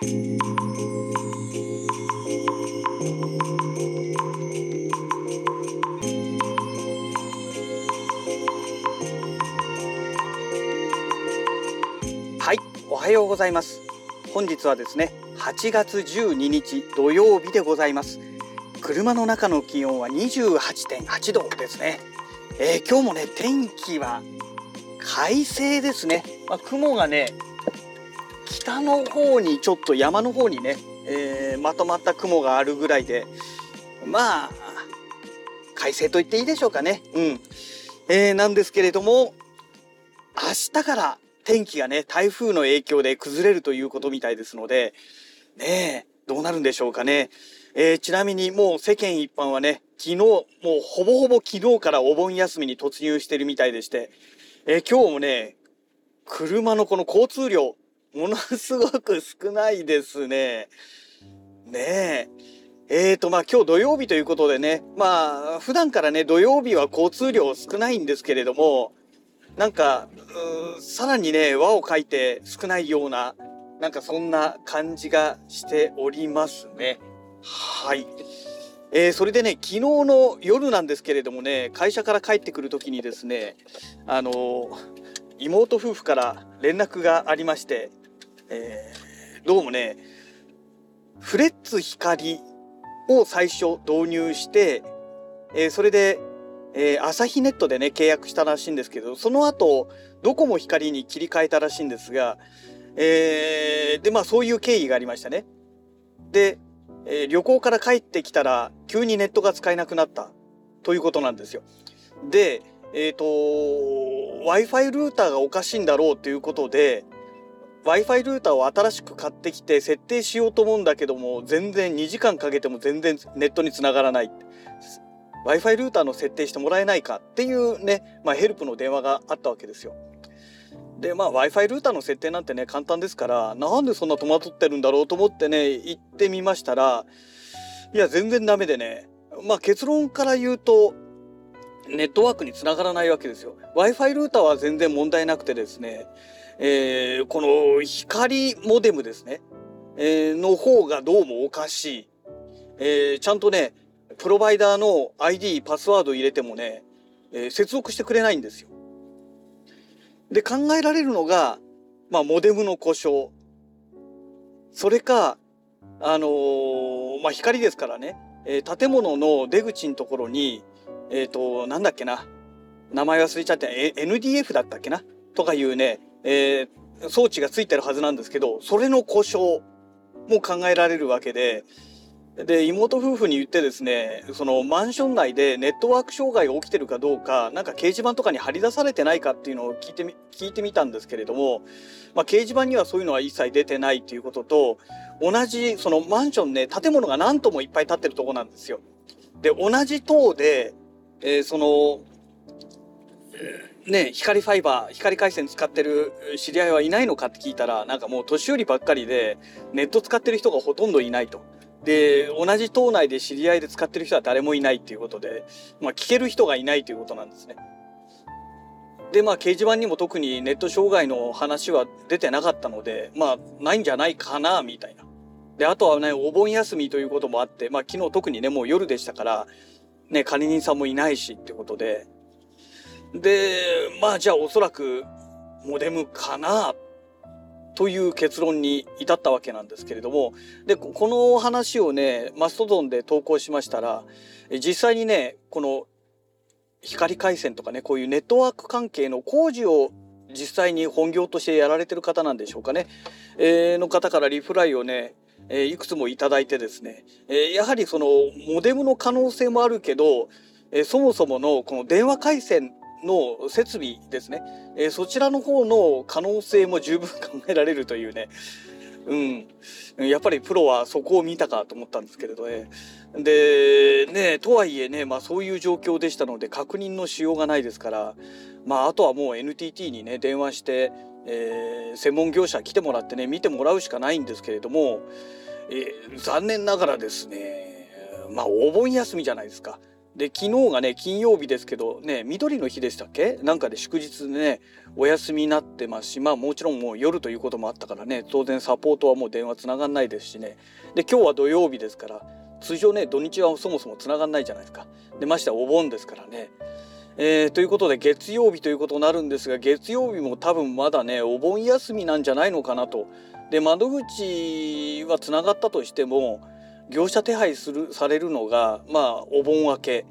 はいおはようございます。本日はですね8月12日土曜日でございます。車の中の気温は28.8度ですね、えー、今日もね天気は快晴ですね、まあ、雲がね北の方にちょっと山の方にね、えー、まとまった雲があるぐらいでまあ快晴と言っていいでしょうかねうん、えー、なんですけれども明日から天気がね、台風の影響で崩れるということみたいですので、ね、どうなるんでしょうかね。えー、ちなみにもう世間一般はね、昨日、もうほぼほぼ昨日からお盆休みに突入してるみたいでして、えー、今日もね、車のこの交通量、ものすごく少ないですね。ねえ。えーと、まあ今日土曜日ということでね、まあ普段からね、土曜日は交通量少ないんですけれども、なんか、さらにね、輪を描いて少ないような、なんかそんな感じがしておりますね。はい。えー、それでね、昨日の夜なんですけれどもね、会社から帰ってくる時にですね、あのー、妹夫婦から連絡がありまして、えー、どうもね、フレッツ光を最初導入して、えー、それでえー、朝日ネットでね、契約したらしいんですけど、その後、ドコモ光に切り替えたらしいんですが、えー、で、まあそういう経緯がありましたね。で、え、旅行から帰ってきたら、急にネットが使えなくなったということなんですよ。で、えっ、と、Wi-Fi ルーターがおかしいんだろうということで、Wi-Fi ルーターを新しく買ってきて設定しようと思うんだけども、全然2時間かけても全然ネットにつながらない。Wi-Fi ルーターの設定してもらえないかっていうね、まあ、ヘルプの電話があったわけですよ。でまあ Wi-Fi ルーターの設定なんてね簡単ですからなんでそんな戸惑ってるんだろうと思ってね行ってみましたらいや全然ダメでねまあ結論から言うとネットワークにつながらないわけですよ。Wi-Fi ルーターは全然問題なくてですね、えー、この光モデムですね、えー、の方がどうもおかしい。えー、ちゃんとねプロバイダーの ID パスワード入れてもね、えー、接続してくれないんですよ。で考えられるのが、まあ、モデムの故障。それかあのー、まあ、光ですからね、えー、建物の出口のところにえっ、ー、となんだっけな。名前忘れちゃって NDF だったっけな。とかいうね、え装置がついてるはずなんですけどそれの故障も考えられるわけでで妹夫婦に言ってですねそのマンション内でネットワーク障害が起きてるかどうかなんか掲示板とかに貼り出されてないかっていうのを聞いてみ聞いてみたんですけれども、まあ、掲示板にはそういうのは一切出てないっていうことと同じそのマンションね建物が何棟もいっぱい建ってるとこなんですよ。で同じ棟で、えー、そのね、光ファイバー光回線使ってる知り合いはいないのかって聞いたらなんかもう年寄りばっかりでネット使ってる人がほとんどいないと。で同じ島内で知り合いで使ってる人は誰もいないっていうことで、まあ、聞ける人がいないということなんですね。でまあ掲示板にも特にネット障害の話は出てなかったのでまあないんじゃないかなみたいな。であとはねお盆休みということもあってまあ昨日特にねもう夜でしたからね管理人さんもいないしってことででまあじゃあおそらくモデムかなという結論に至ったわけなんですけれどもでこの話をねマストドンで投稿しましたら実際にねこの光回線とかねこういうネットワーク関係の工事を実際に本業としてやられてる方なんでしょうかね、えー、の方からリプライをねえいくつもいただいてですね、えやはりそのモデムの可能性もあるけど、えそもそものこの電話回線の設備ですね、えー、そちらの方の可能性も十分考えられるというね、うん、やっぱりプロはそこを見たかと思ったんですけれどね。でねとはいえね、まあ、そういう状況でしたので確認のしようがないですから、まあ、あとはもう NTT にね電話して、えー、専門業者来てもらってね見てもらうしかないんですけれども、えー、残念ながらですねまあお盆休みじゃないですか。で昨日がね金曜日ですけどね緑の日でしたっけ？なんかで祝日でねお休みになってますしまあもちろんもう夜ということもあったからね当然サポートはもう電話つながんないですしね。で今日は土曜日ですから通常ね土日はそもそもつながんないじゃないですか。でましてお盆ですからね。えー、ということで月曜日ということになるんですが月曜日も多分まだねお盆休みなんじゃないのかなと。で窓口はつながったとしても業者手配するされるのがまあお盆明け、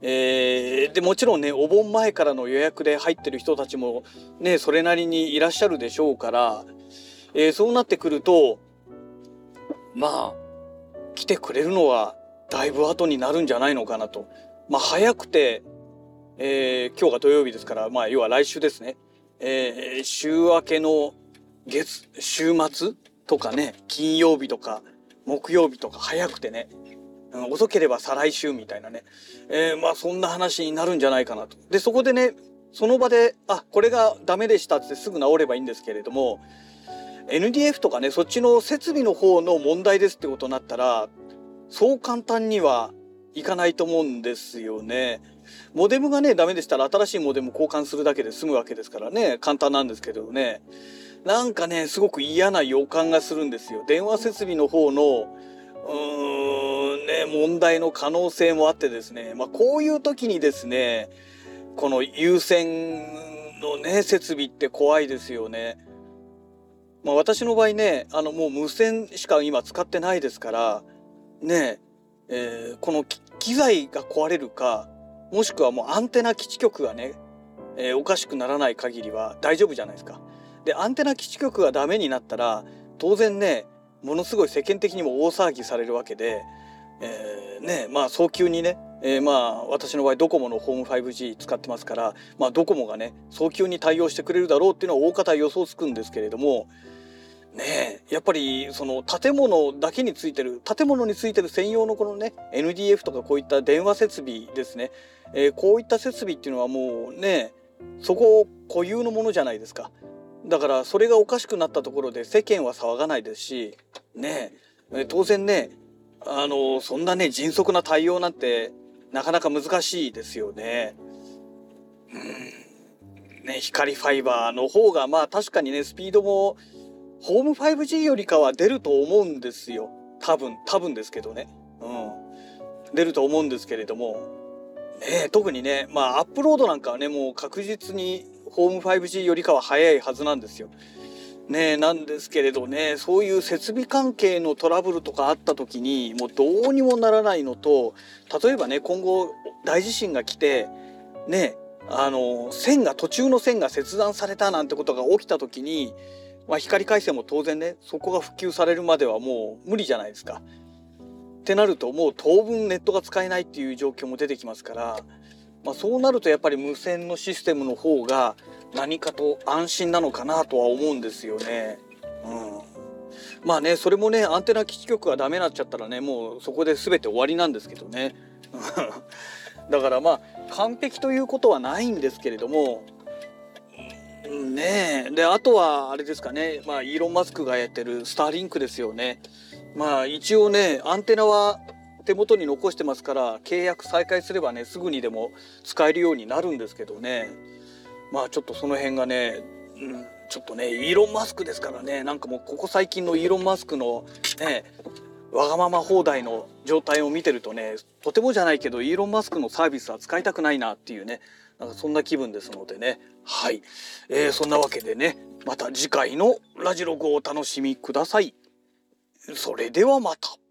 えー、でもちろんねお盆前からの予約で入ってる人たちもねそれなりにいらっしゃるでしょうから、えー、そうなってくるとまあ来てくれるのはだいぶ後になるんじゃないのかなと。まあ、早くてえー、今日が土曜日ですから、まあ、要は来週ですね、えー、週明けの月週末とかね金曜日とか木曜日とか早くてね、うん、遅ければ再来週みたいなね、えー、まあそんな話になるんじゃないかなと。でそこでねその場であこれがダメでしたってすぐ治ればいいんですけれども NDF とかねそっちの設備の方の問題ですってことになったらそう簡単にはいかないと思うんですよね。モデムがねダメでしたら新しいモデム交換するだけで済むわけですからね簡単なんですけどねなんかねすごく嫌な予感がするんですよ電話設備の方のうーんね問題の可能性もあってですねまあこういう時にですねこの優先のね設備って怖いですよね。まあ私の場合ねあのもう無線しか今使ってないですからねえー、この機材が壊れるかもしくはもうアンテナ基地局がね、えー、おかしくならない限りは大丈夫じゃないですか。でアンテナ基地局がダメになったら当然ねものすごい世間的にも大騒ぎされるわけで、えー、ねまあ早急にね、えー、まあ私の場合ドコモのホーム 5G 使ってますから、まあ、ドコモがね早急に対応してくれるだろうっていうのは大方予想つくんですけれどもねやっぱりその建物だけについてる建物についてる専用のこのね NDF とかこういった電話設備ですね、えー、こういった設備っていうのはもうねそこ固有のものじゃないですか。だからそれがおかしくなったところで世間は騒がないですしね当然ねあのそんなね迅速な対応なんてなかなか難しいですよね。うん。ね光ファイバーの方がまあ確かにねスピードもホーム 5G よりかは出ると思うんですよ。多分多分ですけどね。うん。出ると思うんですけれども。ね特にねまあアップロードなんかはねもう確実にホーム 5G よりかは早いはずなんですよ。ねなんですけれどねそういう設備関係のトラブルとかあった時にもうどうにもならないのと例えばね今後大地震が来てねあの線が途中の線が切断されたなんてことが起きた時にまあ、光回線も当然ねそこが普及されるまではもう無理じゃないですか。ってなるともう当分ネットが使えないっていう状況も出てきますから、まあ、そうなるとやっぱり無線のシステムの方が何かと安心なのかなとは思うんですよね。うん、まあねそれもねアンテナ基地局がダメになっちゃったらねもうそこで全て終わりなんですけどね。だからまあ完璧ということはないんですけれどもねえ。であとはあれですかね。まあイーロン・マスクがやってるスターリンクですよね。まあ一応ねアンテナは手元に残してますから契約再開すればねすぐにでも使えるようになるんですけどねまあちょっとその辺がね、うん、ちょっとねイーロン・マスクですからねなんかもうここ最近のイーロン・マスクのねわがまま放題の状態を見てるとねとてもじゃないけどイーロン・マスクのサービスは使いたくないなっていうねなんかそんな気分ですのでねはい、えー、そんなわけでねまた次回のラジログをお楽しみください。それではまた。